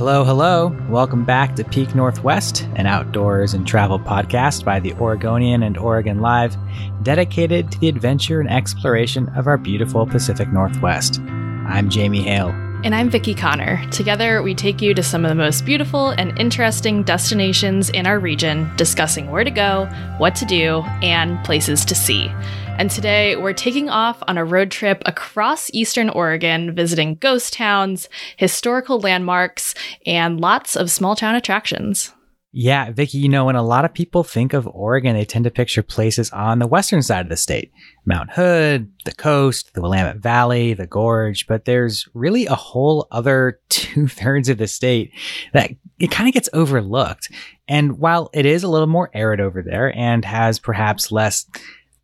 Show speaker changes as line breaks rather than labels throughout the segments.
Hello, hello. Welcome back to Peak Northwest, an outdoors and travel podcast by the Oregonian and Oregon Live, dedicated to the adventure and exploration of our beautiful Pacific Northwest. I'm Jamie Hale.
And I'm Vicki Connor. Together, we take you to some of the most beautiful and interesting destinations in our region, discussing where to go, what to do, and places to see. And today we're taking off on a road trip across Eastern Oregon, visiting ghost towns, historical landmarks, and lots of small town attractions.
Yeah, Vicki, you know, when a lot of people think of Oregon, they tend to picture places on the western side of the state Mount Hood, the coast, the Willamette Valley, the gorge, but there's really a whole other two thirds of the state that it kind of gets overlooked. And while it is a little more arid over there and has perhaps less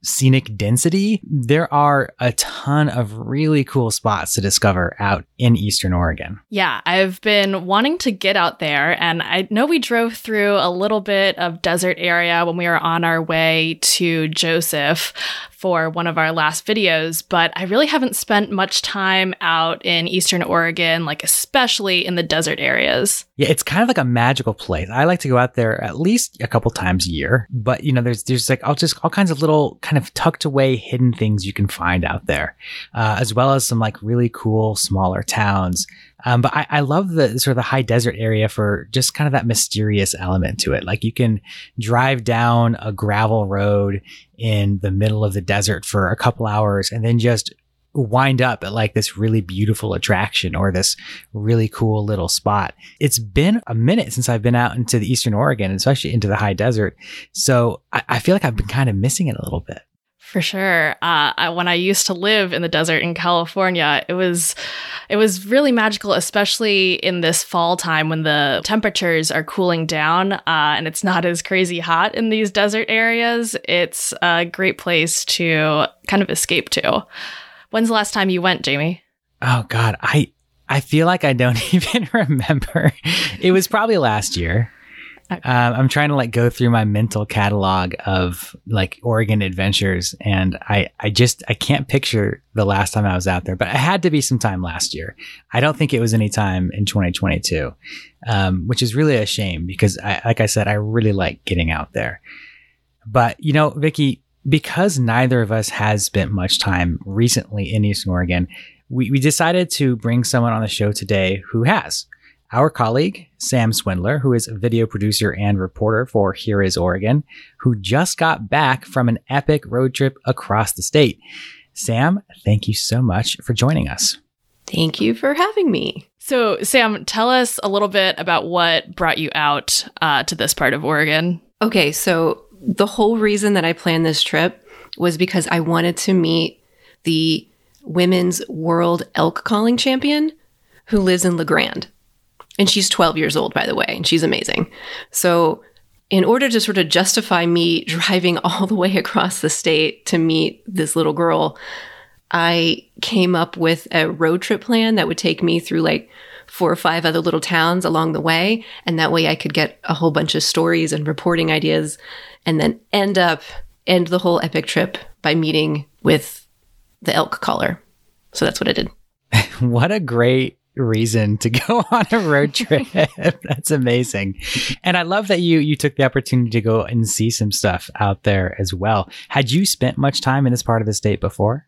scenic density, there are a ton of really cool spots to discover out in Eastern Oregon.
Yeah, I've been wanting to get out there, and I know we drove through a little bit of desert area when we were on our way to Joseph for one of our last videos, but I really haven't spent much time out in Eastern Oregon, like especially in the desert areas.
Yeah, it's kind of like a magical place. I like to go out there at least a couple times a year, but you know, there's there's like all just all kinds of little kind of tucked away hidden things you can find out there, uh, as well as some like really cool smaller towns. Um, but I, I love the sort of the high desert area for just kind of that mysterious element to it. Like you can drive down a gravel road in the middle of the desert for a couple hours and then just wind up at like this really beautiful attraction or this really cool little spot. It's been a minute since I've been out into the Eastern Oregon, especially into the high desert. So I, I feel like I've been kind of missing it a little bit.
For sure. Uh, I, when I used to live in the desert in California, it was it was really magical, especially in this fall time when the temperatures are cooling down uh, and it's not as crazy hot in these desert areas. It's a great place to kind of escape to. When's the last time you went, Jamie?
Oh God, I I feel like I don't even remember. It was probably last year. Um, I'm trying to like go through my mental catalog of like Oregon adventures, and I I just I can't picture the last time I was out there, but it had to be sometime last year. I don't think it was any time in 2022, um, which is really a shame because I, like I said, I really like getting out there. But you know, Vicki, because neither of us has spent much time recently in Eastern Oregon, we, we decided to bring someone on the show today who has. Our colleague, Sam Swindler, who is a video producer and reporter for Here is Oregon, who just got back from an epic road trip across the state. Sam, thank you so much for joining us.
Thank you for having me.
So, Sam, tell us a little bit about what brought you out uh, to this part of Oregon.
Okay, so the whole reason that I planned this trip was because I wanted to meet the women's world elk calling champion who lives in La Grande. And she's 12 years old, by the way, and she's amazing. So, in order to sort of justify me driving all the way across the state to meet this little girl, I came up with a road trip plan that would take me through like four or five other little towns along the way. And that way I could get a whole bunch of stories and reporting ideas and then end up, end the whole epic trip by meeting with the elk caller. So that's what I did.
what a great reason to go on a road trip. That's amazing. And I love that you you took the opportunity to go and see some stuff out there as well. Had you spent much time in this part of the state before?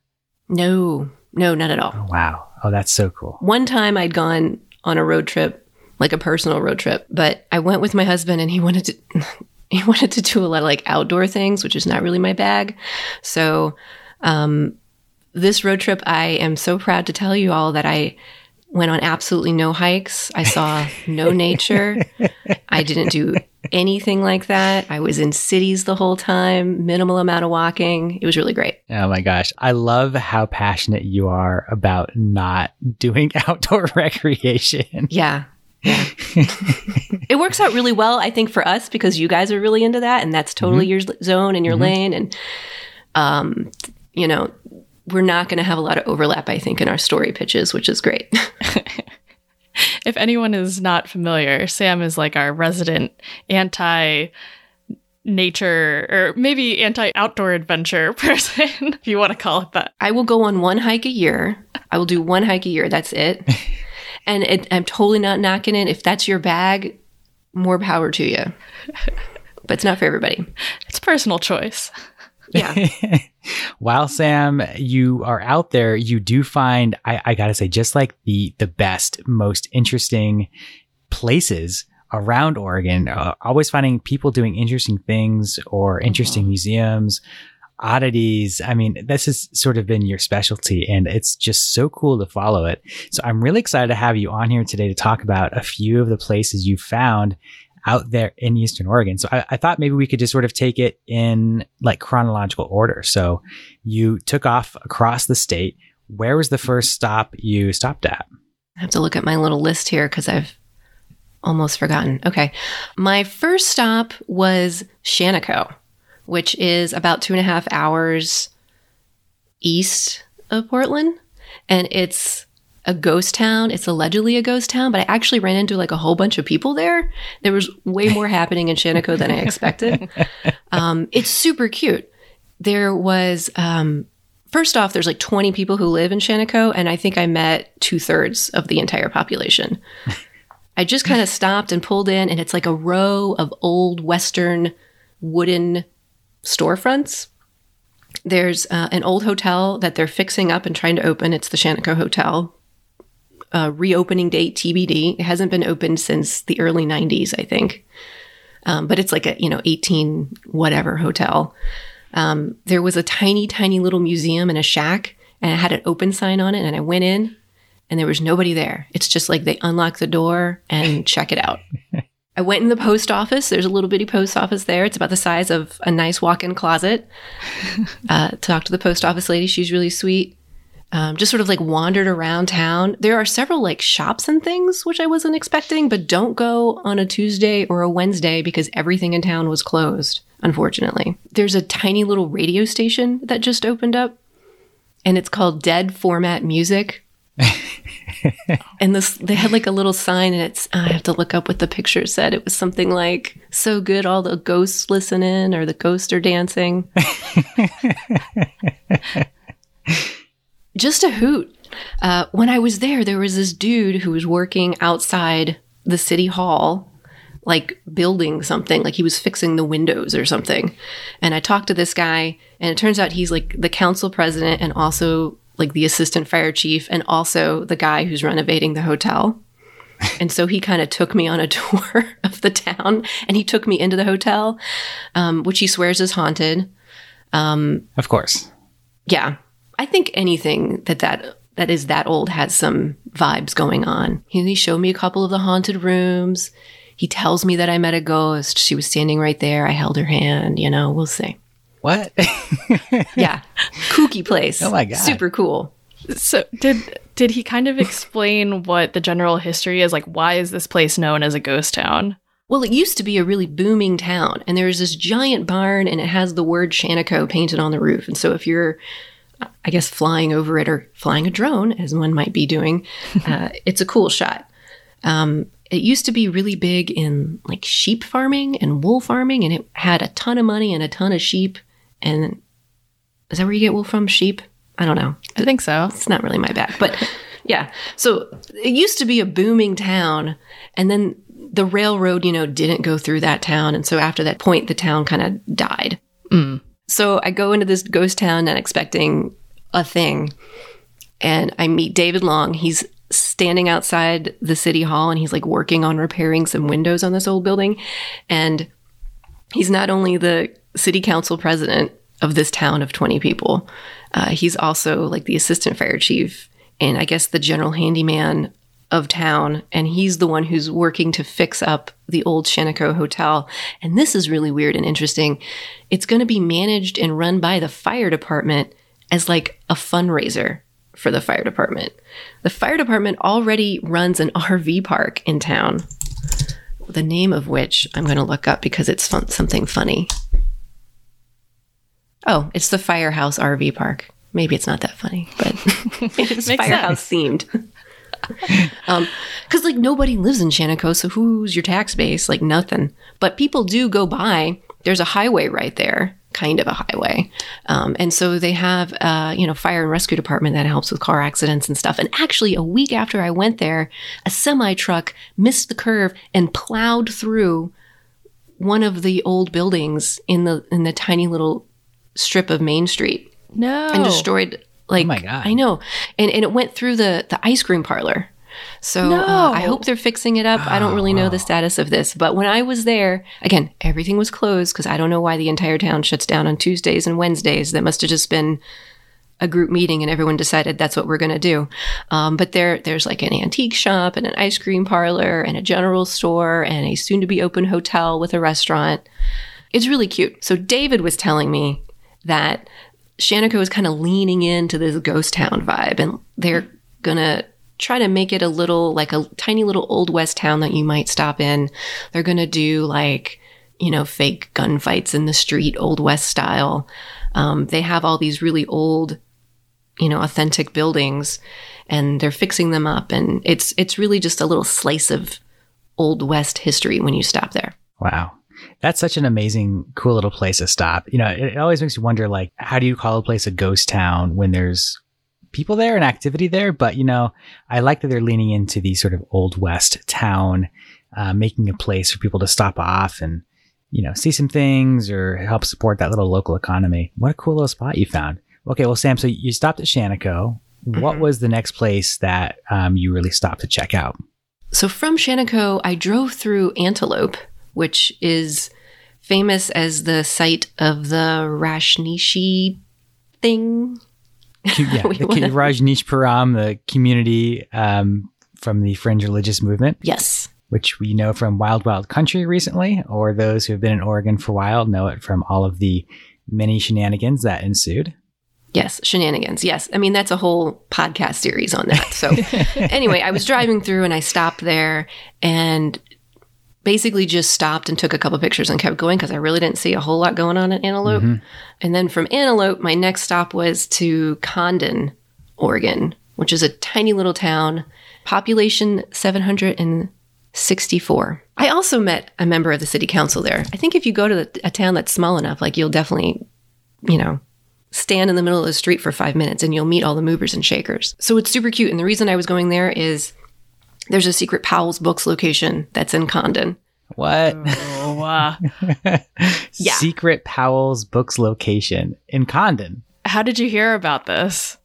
No. No, not at all.
Oh, wow. Oh, that's so cool.
One time I'd gone on a road trip, like a personal road trip, but I went with my husband and he wanted to he wanted to do a lot of like outdoor things, which is not really my bag. So, um, this road trip, I am so proud to tell you all that I went on absolutely no hikes. I saw no nature. I didn't do anything like that. I was in cities the whole time, minimal amount of walking. It was really great.
Oh my gosh. I love how passionate you are about not doing outdoor recreation.
Yeah. Yeah. it works out really well, I think, for us because you guys are really into that and that's totally your zone and your lane. And, um, you know, we're not going to have a lot of overlap, I think, in our story pitches, which is great.
if anyone is not familiar, Sam is like our resident anti nature or maybe anti outdoor adventure person, if you want to call it that.
I will go on one hike a year. I will do one hike a year. That's it. and it, I'm totally not knocking it. If that's your bag, more power to you. But it's not for everybody.
It's personal choice.
Yeah.
While Sam, you are out there, you do find, I, I gotta say, just like the the best, most interesting places around Oregon, uh, always finding people doing interesting things or interesting museums, oddities. I mean, this has sort of been your specialty and it's just so cool to follow it. So I'm really excited to have you on here today to talk about a few of the places you found out there in Eastern Oregon. So I, I thought maybe we could just sort of take it in like chronological order. So you took off across the state. Where was the first stop you stopped at?
I have to look at my little list here because I've almost forgotten. Okay. My first stop was Shaniko, which is about two and a half hours east of Portland. And it's a ghost town. It's allegedly a ghost town, but I actually ran into like a whole bunch of people there. There was way more happening in Shaniko than I expected. Um, it's super cute. There was, um, first off, there's like 20 people who live in Shaniko, and I think I met two thirds of the entire population. I just kind of stopped and pulled in, and it's like a row of old Western wooden storefronts. There's uh, an old hotel that they're fixing up and trying to open. It's the Shaniko Hotel. Uh, reopening date TBD. It hasn't been opened since the early 90s, I think. Um, but it's like a, you know, 18 whatever hotel. Um, there was a tiny, tiny little museum in a shack and it had an open sign on it. And I went in and there was nobody there. It's just like they unlock the door and check it out. I went in the post office. There's a little bitty post office there. It's about the size of a nice walk in closet. Uh, talked to the post office lady. She's really sweet. Um, just sort of like wandered around town. There are several like shops and things, which I wasn't expecting, but don't go on a Tuesday or a Wednesday because everything in town was closed, unfortunately. There's a tiny little radio station that just opened up, and it's called Dead Format Music. and this they had like a little sign and it's i have to look up what the picture said it was something like so good all the ghosts listen in or the ghosts are dancing just a hoot uh, when i was there there was this dude who was working outside the city hall like building something like he was fixing the windows or something and i talked to this guy and it turns out he's like the council president and also like the assistant fire chief and also the guy who's renovating the hotel. and so he kind of took me on a tour of the town and he took me into the hotel, um, which he swears is haunted. Um,
Of course.
yeah, I think anything that that that is that old has some vibes going on. He, he showed me a couple of the haunted rooms. He tells me that I met a ghost. She was standing right there. I held her hand. You know, we'll see.
What?
Yeah, kooky place.
Oh my God.
super cool.
So did did he kind of explain what the general history is? Like why is this place known as a ghost town?
Well, it used to be a really booming town, and there's this giant barn, and it has the word Shaniko painted on the roof. And so, if you're, I guess, flying over it or flying a drone, as one might be doing, uh, it's a cool shot. Um, it used to be really big in like sheep farming and wool farming, and it had a ton of money and a ton of sheep. And is that where you get wool from? Sheep? I don't know
I think so.
it's not really my bag, but yeah. So it used to be a booming town, and then the railroad, you know, didn't go through that town, and so after that point, the town kind of died. So I go into this ghost town not expecting a thing, and I meet David Long. He's standing outside the city hall, and he's like working on repairing some windows on this old building, and He's not only the city council president of this town of 20 people, uh, he's also like the assistant fire chief and I guess the general handyman of town. And he's the one who's working to fix up the old Shaniko Hotel. And this is really weird and interesting. It's going to be managed and run by the fire department as like a fundraiser for the fire department. The fire department already runs an RV park in town, the name of which I'm going to look up because it's fun- something funny. Oh, it's the Firehouse RV Park. Maybe it's not that funny, but it's firehouse themed. um, because like nobody lives in Shaniko, so who's your tax base? Like nothing. But people do go by. There's a highway right there, kind of a highway, um, and so they have, uh, you know, fire and rescue department that helps with car accidents and stuff. And actually, a week after I went there, a semi truck missed the curve and plowed through one of the old buildings in the in the tiny little strip of Main Street
No.
and destroyed like
my God.
I know. And and it went through the the ice cream parlor. So
No.
uh, I hope they're fixing it up. I don't really know the status of this, but when I was there, again, everything was closed because I don't know why the entire town shuts down on Tuesdays and Wednesdays. That must have just been a group meeting and everyone decided that's what we're going to do. Um, but there, there's like an antique shop and an ice cream parlor and a general store and a soon to be open hotel with a restaurant. It's really cute. So David was telling me that Shaniko is kind of leaning into this ghost town vibe and they're to try to make it a little like a tiny little old west town that you might stop in. They're to do like, you know, fake gunfights in the street, old west style. Um, they have all these really old, you know, authentic buildings and they're fixing them up and it's it's really just a little slice of old west history when you stop there.
Wow. That's such an amazing, cool little place to stop. You know, it, it always makes you wonder, like, how do you call a place a ghost town when there's people there and activity there? But, you know, I like that they're leaning into the sort of old west town, uh, making a place for people to stop off and, you know, see some things or help support that little local economy. What a cool little spot you found. Okay, well, Sam, so you stopped at Shaniko. What was the next place that um, you really stopped to check out?
So from Shaniko, I drove through Antelope, which is famous as the site of the Rajneeshee thing.
yeah, the
wanna-
the community um, from the fringe religious movement,
Yes.
which we know from Wild Wild Country recently, or those who have been in Oregon for a while know it from all of the many shenanigans that ensued.
Yes, shenanigans. Yes. I mean, that's a whole podcast series on that. So, anyway, I was driving through and I stopped there and basically just stopped and took a couple pictures and kept going because I really didn't see a whole lot going on in Antelope. Mm-hmm. And then from Antelope, my next stop was to Condon, Oregon, which is a tiny little town, population 764. I also met a member of the city council there. I think if you go to the, a town that's small enough, like you'll definitely, you know, stand in the middle of the street for five minutes and you'll meet all the movers and shakers. So it's super cute. And the reason I was going there is there's a secret Powell's Books location that's in Condon.
What?
Oh, uh,
Yeah.
Secret Powell's Books location in Condon.
how did you hear about this?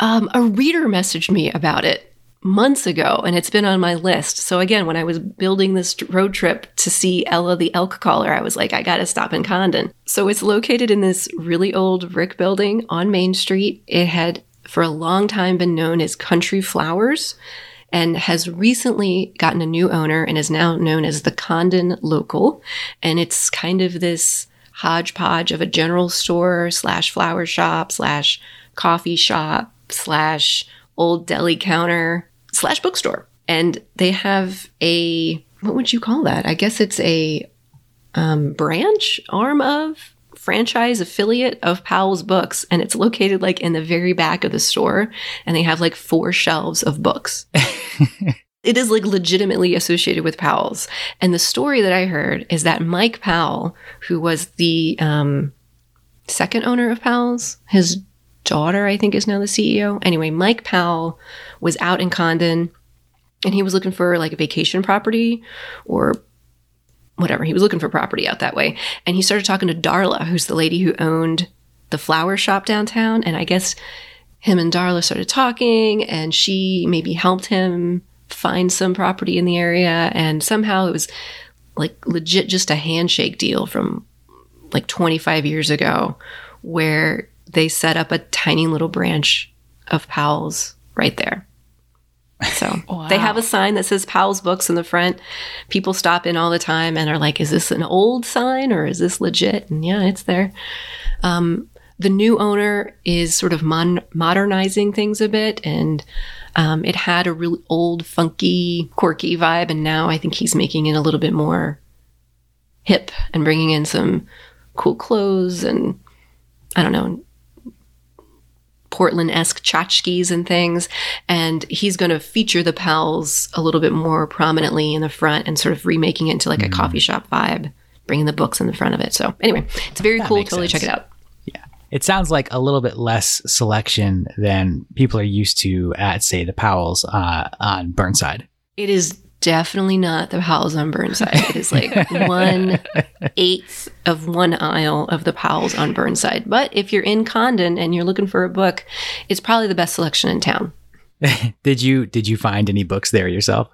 Um, a reader messaged me about it months ago, and it's been on my list. So again, when I was building this road trip to see Ella the elk caller, I was like, I got to stop in Condon. So it's located in this really old brick building on Main Street. It had for a long time been known as Country Flowers and has recently gotten a new owner and is now known as the Condon Local. And it's kind of this hodgepodge of a general store slash flower shop slash coffee shop slash old deli counter slash bookstore. And they have a, what would you call that? I guess it's a um, branch arm of franchise affiliate of Powell's Books. And it's located like in the very back of the store. And they have like four shelves of books. it is like legitimately associated with Powell's. And the story that I heard is that Mike Powell, who was the um, second owner of Powell's, his daughter, I think, is now the CEO. Anyway, Mike Powell was out in Condon and he was looking for like a vacation property or whatever. He was looking for property out that way. And he started talking to Darla, who's the lady who owned the flower shop downtown. And I guess him and Darla started talking and she maybe helped him find some property in the area. And somehow it was like legit just a handshake deal from like 25 years ago where they set up a tiny little branch of Powell's right there. So they have a sign that says Powell's Books in the front. People stop in all the time and are like, is this an old sign or is this legit? And yeah, it's there. Um, the new owner is sort of mon- modernizing things a bit and um, it had a really old, funky, quirky vibe. And now I think he's making it a little bit more hip and bringing in some cool clothes and I don't know, Portland esque tchotchkes and things. And he's going to feature the Powells a little bit more prominently in the front and sort of remaking it into like a coffee shop vibe, bringing the books in the front of it. So, anyway, it's very
That
cool. Totally
sense.
check it out. Yeah.
It sounds like a little bit less selection than people are used to at, say, the Powells uh, on Burnside.
It is definitely not the Powells on Burnside. It is like one eighth of one aisle of the Powells on Burnside. But if you're in Condon and you're looking for a book, it's probably the best selection in town.
Did you did you find any books there yourself?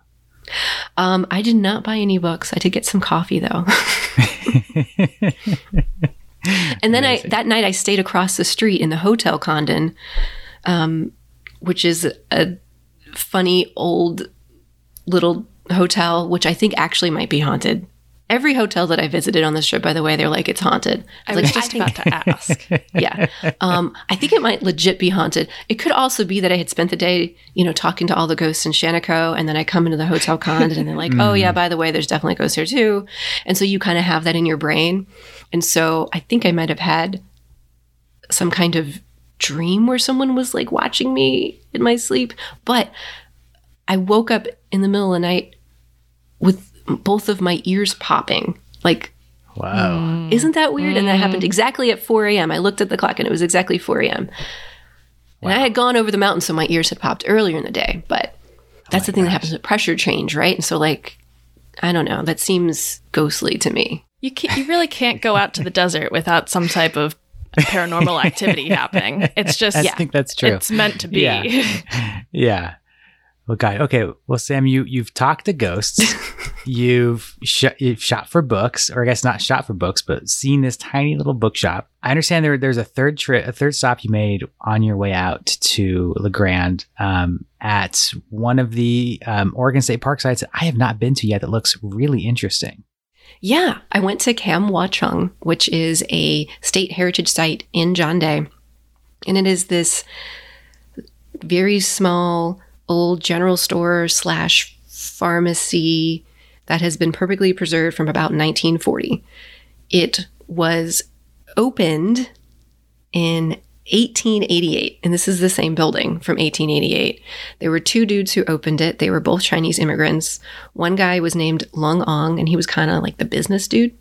Um, I did not buy any books. I did get some coffee though. and then I that night I stayed across the street in the Hotel Condon, um, which is a funny old little hotel, which I think actually might be haunted. Every hotel that I visited on this trip, by the way, they're like it's haunted.
I
was
was
like,
just about to ask.
yeah. Um, I think it might legit be haunted. It could also be that I had spent the day, you know, talking to all the ghosts in Shaniko, and then I come into the hotel Condon, and they're like, "Oh yeah, by the way, there's definitely ghosts here too," and so you kind of have that in your brain, and so I think I might have had some kind of dream where someone was like watching me in my sleep, but I woke up in the middle of the night with both of my ears popping, like
Wow.
isn't that weird? And that mm. happened exactly at 4 a.m. I looked at the clock and it was exactly 4 a.m. And I had gone over the mountain, so my ears had popped earlier in the day. But oh that's the thing that happens with pressure change, right? And so, like, I don't know, that seems ghostly to me.
You can you really can't go out to the desert without some type of paranormal activity happening. It's just
I think that's true.
It's meant to be.
Yeah. Yeah. Well, God. Okay. Well, Sam, you you've talked to ghosts. you've sh- you've shot for books, or I guess not shot for books, but seen this tiny little bookshop. I understand there there's a third trip, a third stop you made on your way out to La Grande um, at one of the um, Oregon State Park sites that I have not been to yet. That looks really interesting.
Yeah, I went to Kam Wah Chung, which is a state heritage site in John Day. And it is this very small old general store slash pharmacy that has been perfectly preserved from about 1940. It was opened in 1888, and this is the same building from 1888. There were two dudes who opened it. They were both Chinese immigrants. One guy was named Lung Ong, and he was kind of like the business dude.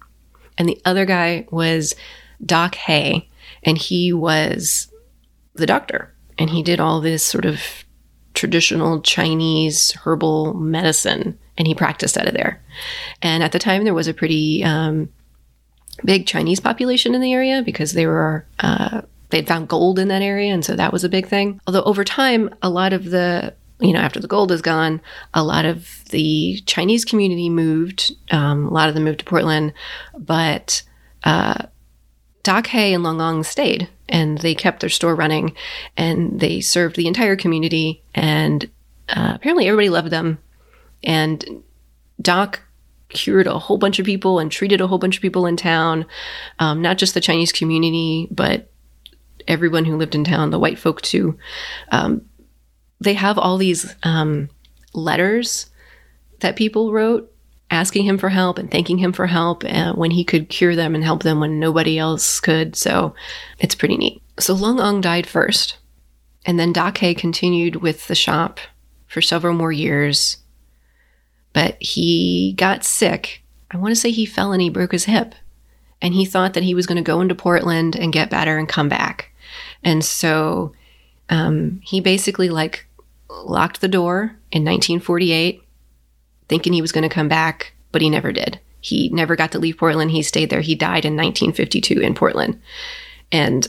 And the other guy was Doc Hay, and he was the doctor. And he did all this sort of traditional Chinese herbal medicine, and he practiced out of there. And at the time, there was a pretty um, big Chinese population in the area because they were uh, they'd found gold in that area, and so that was a big thing. Although over time, a lot of the you know after the gold is gone, a lot of the Chinese community moved. Um, a lot of them moved to Portland, but uh, Doc Hay and Long Ong stayed, and they kept their store running, and they served the entire community, and uh, apparently everybody loved them. And Doc cured a whole bunch of people and treated a whole bunch of people in town, um, not just the Chinese community, but everyone who lived in town, the white folk too. Um, they have all these um, letters that people wrote asking him for help and thanking him for help uh, when he could cure them and help them when nobody else could. So it's pretty neat. So Lung Ong died first, and then Doc Hay continued with the shop for several more years. But he got sick. I want to say he fell and he broke his hip. And he thought that he was going to go into Portland and get better and come back. And so um, he basically like locked the door in 1948 thinking he was going to come back, but he never did. He never got to leave Portland. He stayed there. He died in 1952 in Portland. And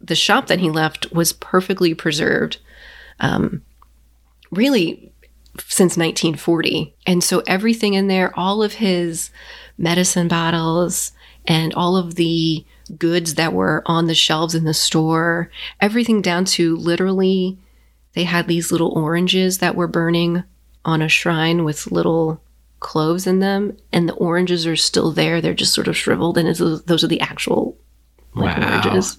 the shop that he left was perfectly preserved. Um, really, since 1940. And so everything in there, all of his medicine bottles and all of the goods that were on the shelves in the store, everything down to literally, they had these little oranges that were burning on a shrine with little cloves in them, and the oranges are still there. They're just sort of shriveled, and those are the actual like
Wow.
oranges.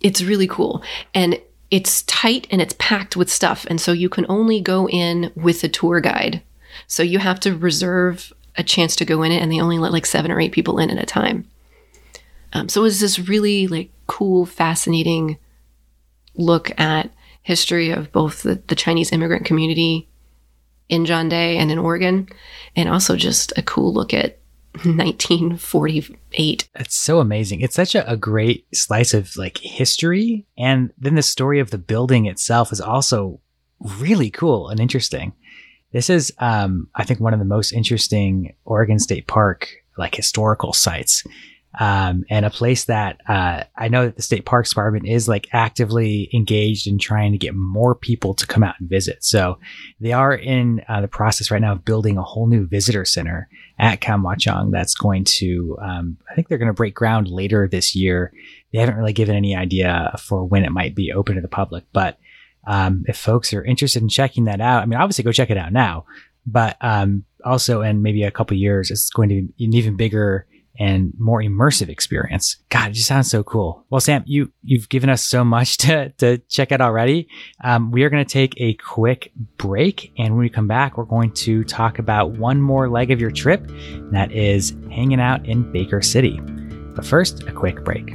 It's really cool. And it's tight and it's packed with stuff. And so you can only go in with a tour guide. So you have to reserve a chance to go in it, and they only let like seven or eight people in at a time. Um, so it was this really like cool, fascinating look at history of both the, the Chinese immigrant community in John Day and in Oregon, and also just a cool look at 1948.
It's so amazing. It's such a, a great slice of like history. And then the story of the building itself is also really cool and interesting. This is, um, I think, one of the most interesting Oregon State Park like historical sites. Um, and a place that uh, I know that the state parks department is like actively engaged in trying to get more people to come out and visit. So they are in uh, the process right now of building a whole new visitor center at Kam Wah Chung that's going to, um, I think they're going to break ground later this year. They haven't really given any idea for when it might be open to the public, but um, if folks are interested in checking that out, I mean, obviously go check it out now, but um, also in maybe a couple years, it's going to be an even bigger and more immersive experience. God, it just sounds so cool. Well, Sam, you you've given us so much to to check out already. Um, we are going to take a quick break, and when we come back, we're going to talk about one more leg of your trip, that is hanging out in Baker City. But first, a quick break.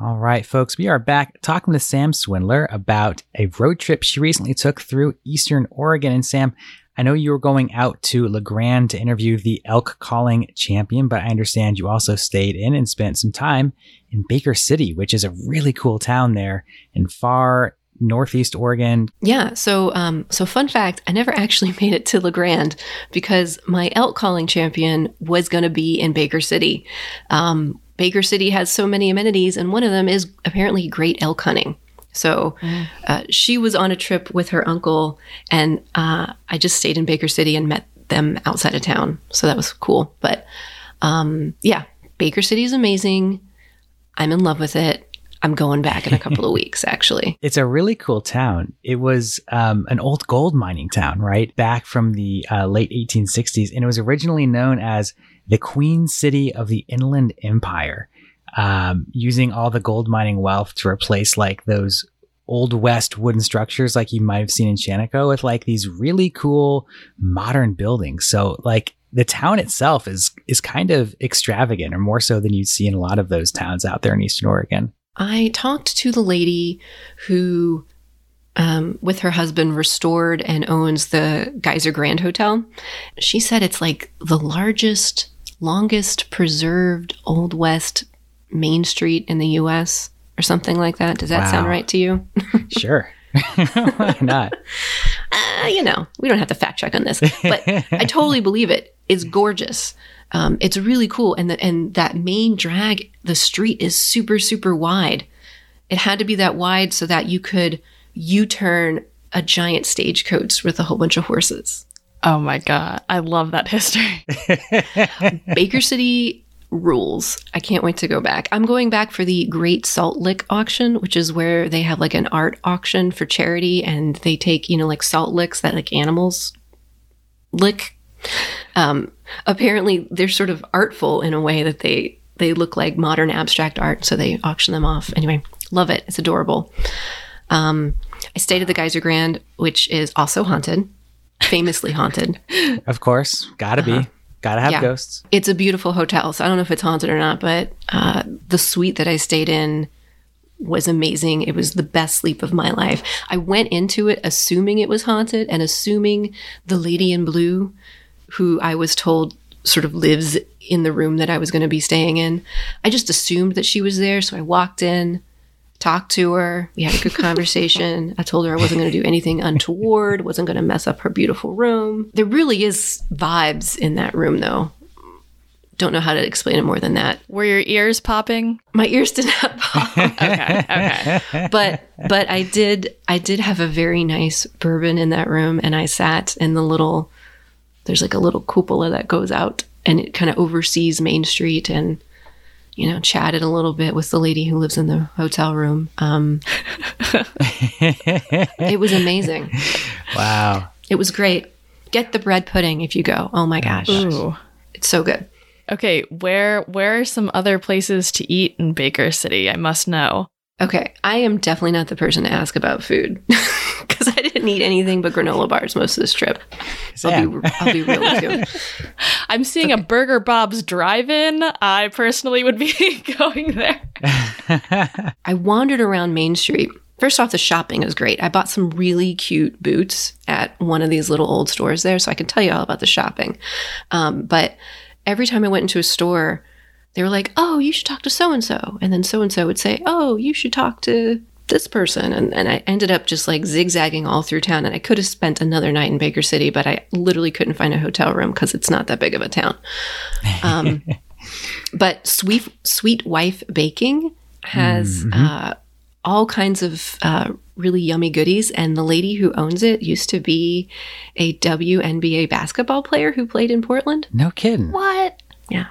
All right, folks, we are back talking to Sam Swindler about a road trip she recently took through Eastern Oregon. And Sam, I know you were going out to La Grande to interview the elk calling champion, but I understand you also stayed in and spent some time in Baker City, which is a really cool town there in far northeast Oregon.
Yeah. So, um, so fun fact: I never actually made it to La Grande because my elk calling champion was going to be in Baker City. Um, Baker City has so many amenities, and one of them is apparently great elk hunting. So, uh, she was on a trip with her uncle, and uh, I just stayed in Baker City and met them outside of town. So that was cool. But um, yeah, Baker City is amazing. I'm in love with it. I'm going back in a couple of weeks, actually.
It's a really cool town. It was um, an old gold mining town, right? Back from the uh, late 1860s. And it was originally known as the Queen City of the Inland Empire, um, using all the gold mining wealth to replace like those old west wooden structures like you might have seen in Shaniko with like these really cool modern buildings. So like the town itself is is kind of extravagant or more so than you'd see in a lot of those towns out there in Eastern Oregon.
I talked to the lady who, um, with her husband, restored and owns the Geiser Grand Hotel. She said it's like the largest, longest preserved Old West Main Street in the U.S. or something like that. Does that sound right to you?
Sure. Why not?
uh, you know, we don't have to fact check on this, but I totally believe it. It's gorgeous. Um, it's really cool, and the, and that main drag, the street is super super wide. It had to be that wide so that you could U-turn a giant stagecoach with a whole bunch of horses.
Oh my god, I love that history.
Baker City rules. I can't wait to go back. I'm going back for the Great Salt Lick auction, which is where they have like an art auction for charity and they take, you know, like salt licks that like animals lick. Um, apparently they're sort of artful in a way that they they look like modern abstract art, so they auction them off. Anyway, love it. It's adorable. Um, I stayed at the Geiser Grand, which is also haunted, famously haunted.
Of course, gotta be, gotta have
Yeah.
ghosts.
It's a beautiful hotel, so I don't know if it's haunted or not, but uh, the suite that I stayed in was amazing. It was the best sleep of my life. I went into it assuming it was haunted and assuming the lady in blue, who I was told sort of lives in the room that I was going to be staying in. I just assumed that she was there. So I walked in, talked to her. We had a good conversation. I told her I wasn't going to do anything untoward, wasn't going to mess up her beautiful room. There really is vibes in that room, though. Don't know how to explain it more than that.
Were your ears popping?
My ears did not pop.
Okay, okay.
but but I did I did have a very nice bourbon in that room and I sat in the little there's like a little cupola that goes out and it kind of oversees Main Street and you know chatted a little bit with the lady who lives in the hotel room. Um, it was amazing.
Wow.
It was great. Get the bread pudding if you go. Oh my gosh,
Ooh.
it's so good.
Okay, where where are some other places to eat in Baker City? I must know.
Okay, I am definitely not the person to ask about food because I didn't eat anything but granola bars most of this trip. I'll be, I'll be real with you.
I'm seeing a Burger Bob's drive-in. I personally would be going there.
I wandered around Main Street. First off, the shopping is great. I bought some really cute boots at one of these little old stores there, so I can tell you all about the shopping. Um, but every time I went into a store, they were like, "Oh, you should talk to so and so," and then so and so would say, "Oh, you should talk to this person," and and I ended up just like zigzagging all through town. And I could have spent another night in Baker City, but I literally couldn't find a hotel room because it's not that big of a town. Um, but sweet sweet wife baking has uh, all kinds of uh, really yummy goodies and the lady who owns it used to be a WNBA basketball player who played in Portland
No kidding.
what yeah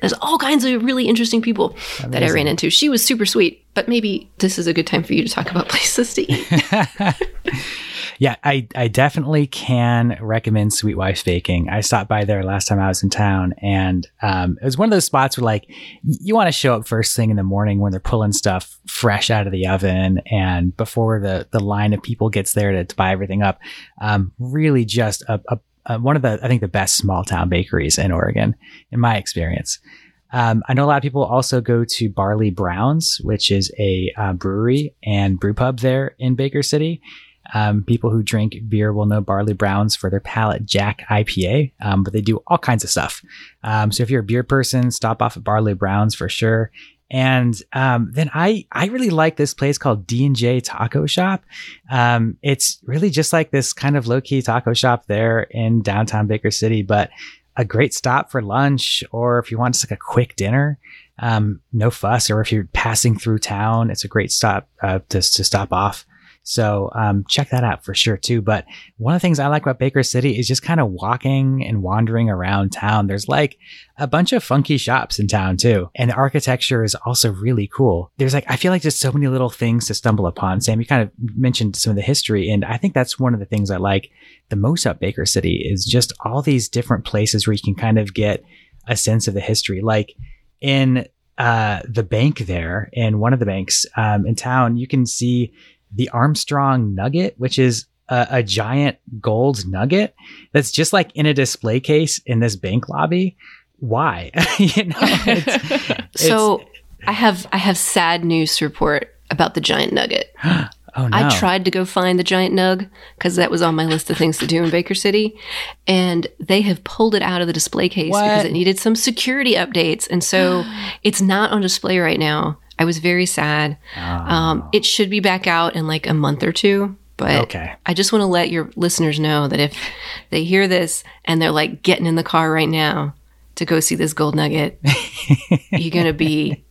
there's all kinds of really interesting people that I ran into. She was super sweet, but maybe this is a good time for you to talk about places to eat.
Yeah, I, I definitely can recommend Sweet Wife's Baking. I stopped by there last time I was in town, and um, it was one of those spots where, like, you want to show up first thing in the morning when they're pulling stuff fresh out of the oven and before the, the line of people gets there to, to buy everything up. Um, really just a, a, a, one of the, I think, the best small town bakeries in Oregon, in my experience. Um, I know a lot of people also go to Barley Browns, which is a uh, brewery and brew pub there in Baker City. Um, people who drink beer will know Barley Browns for their Pallet Jack IPA, um, but they do all kinds of stuff. Um, so if you're a beer person, stop off at Barley Browns for sure. And um, then I I really like this place called D and J Taco Shop. Um, it's really just like this kind of low key taco shop there in downtown Baker City, but a great stop for lunch or if you want just like a quick dinner. Um, no fuss, or if you're passing through town, it's a great stop uh, to to stop off. So um, check that out for sure too. But one of the things I like about Baker City is just kind of walking and wandering around town. There's like a bunch of funky shops in town too, and the architecture is also really cool. There's like I feel like there's so many little things to stumble upon. Sam, you kind of mentioned some of the history, and I think that's one of the things I like the most about Baker City is just all these different places where you can kind of get a sense of the history. Like in uh, the bank there, in one of the banks um, in town, you can see the Armstrong Nugget, which is a, a giant gold nugget that's just like in a display case in this bank lobby. Why? you know, it's,
so I have I have sad news to report about the giant nugget.
oh no.
I tried to go find the giant nug because that was on my list of things to do in Baker City, and they have pulled it out of the display case because it needed some security updates, and so it's not on display right now. I was very sad. Um, it should be back out in like a month or two. But
Okay.
I just want to let your listeners know that if they hear this and they're like getting in the car right now to go see this gold nugget, you're going to be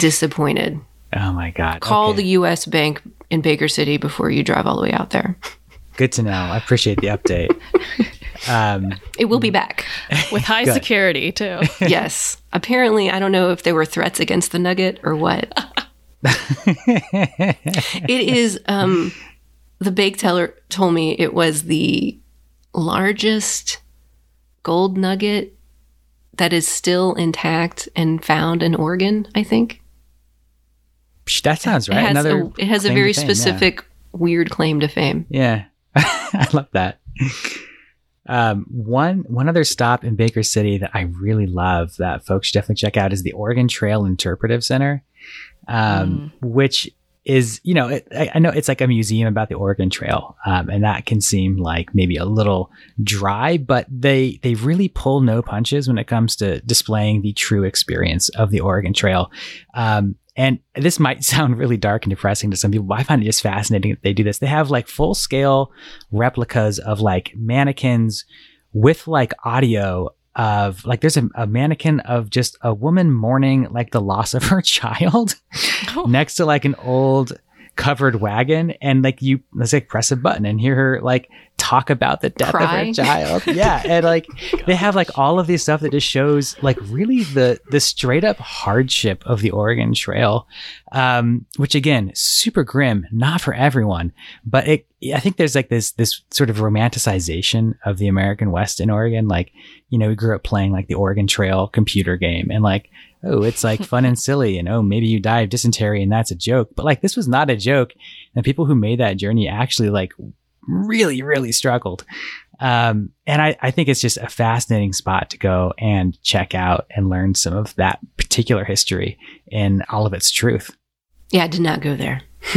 disappointed.
Oh my god.
Call
Okay.
the US Bank in Baker City before you drive all the way out there.
Good to know. I appreciate the update. um,
It will be back.
With high
Good.
security, too.
yes. Apparently, I don't know if there were threats against the nugget or what. it is um the bake teller told me it was the largest gold nugget that is still intact and found in Oregon, I think.
that sounds right.
It has
Another
a, it has a very
fame, yeah.
specific weird claim to fame.
Yeah, I love that. Um, one one other stop in Baker City that I really love that folks should definitely check out is the Oregon Trail Interpretive Center, um, which is you know it, I, I know it's like a museum about the Oregon Trail, um, and that can seem like maybe a little dry, but they they really pull no punches when it comes to displaying the true experience of the Oregon Trail. Um, and this might sound really dark and depressing to some people, but I find it just fascinating that they do this. They have like full scale replicas of like mannequins with like audio of like there's a, a, mannequin of just a woman mourning like the loss of her child oh. next to like an old covered wagon and like you let's like press a button and hear her like talk about the death Cry. of her child yeah and like they have like all of these stuff that just shows like really the the straight up hardship of the oregon trail um which again super grim not for everyone but it i think there's like this this sort of romanticization of the american west in oregon like you know we grew up playing like the oregon trail computer game and like oh, it's like fun and silly, and oh, maybe you die of dysentery and that's a joke. But like, this was not a joke. And people who made that journey actually like really, really struggled. Um, and I, I think it's just a fascinating spot to go and check out and learn some of that particular history in all of its truth.
Yeah, I did not go there.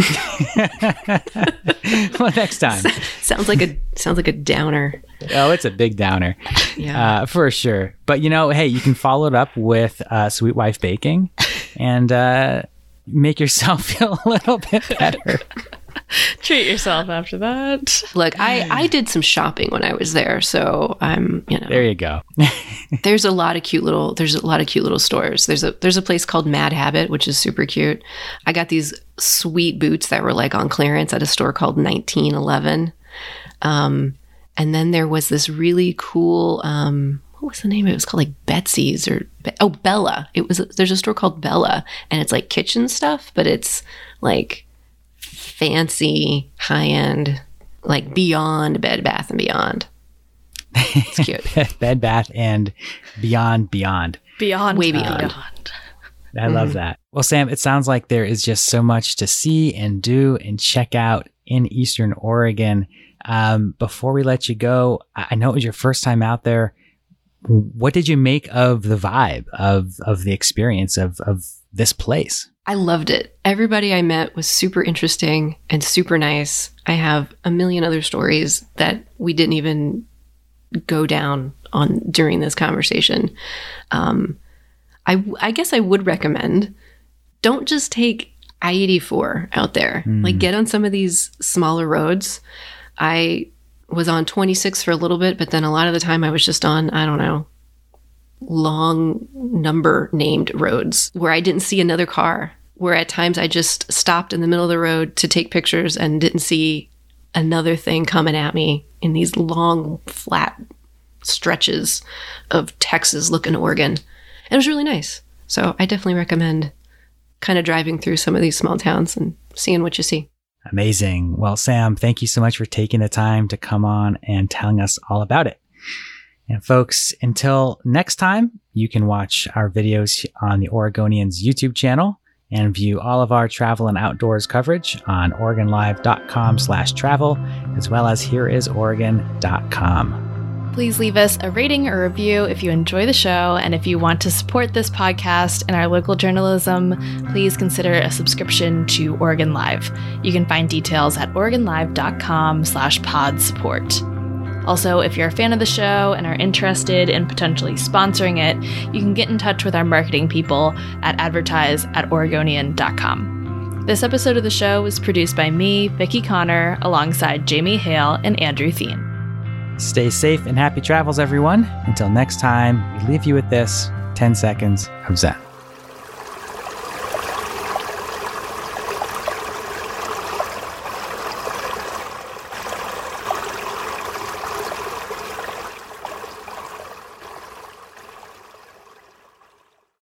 well, next time.
sounds like a sounds like a downer.
Oh, it's a big downer. Yeah, uh, for sure. But you know, hey, you can follow it up with uh, Sweet Wife Baking, and uh, make yourself feel a little bit better.
Treat yourself after that.
Look, I I did some shopping when I was there, so I'm you know.
There you go.
there's a lot of cute little there's a lot of cute little stores. There's a there's a place called Mad Habit, which is super cute. I got these sweet boots that were like on clearance at a store called 1911. Um, and then there was this really cool um, what was the name? It was called like Betsy's or oh Bella. It was there's a store called Bella, and it's like kitchen stuff, but it's like fancy, high end, like beyond Bed Bath and Beyond. It's
cute. Bed Bath and Beyond Beyond.
Beyond.
Way beyond. beyond.
I mm-hmm. love that. Well, Sam, it sounds like there is just so much to see and do and check out in Eastern Oregon. Um, before we let you go, I know it was your first time out there. What did you make of the vibe of of the experience of of this place?
I loved it. Everybody I met was super interesting and super nice. I have a million other stories that we didn't even go down on during this conversation. Um, I, I guess I would recommend don't just take I 84 out there. Mm. Like, get on some of these smaller roads. I was on 26 for a little bit, but then a lot of the time I was just on, I don't know, long number named roads where I didn't see another car, where at times I just stopped in the middle of the road to take pictures and didn't see another thing coming at me in these long, flat stretches of Texas looking Oregon. And it was really nice. So I definitely recommend kind of driving through some of these small towns and seeing what you see.
Amazing. Well, Sam, thank you so much for taking the time to come on and telling us all about it. And folks, until next time, you can watch our videos on the Oregonians YouTube channel and view all of our travel and outdoors coverage on OregonLive.com slash travel, as well as hereisoregon.com.
Please leave us a rating or review if you enjoy the show. And if you want to support this podcast and our local journalism, please consider a subscription to Oregon Live. You can find details at OregonLive.com slash pod support. Also, if you're a fan of the show and are interested in potentially sponsoring it, you can get in touch with our marketing people at advertise at Oregonian.com. This episode of the show was produced by me, Vicki Connor, alongside Jamie Hale and Andrew Theen.
Stay safe and happy travels, everyone. Until next time, we leave you with this 10 seconds of Zen.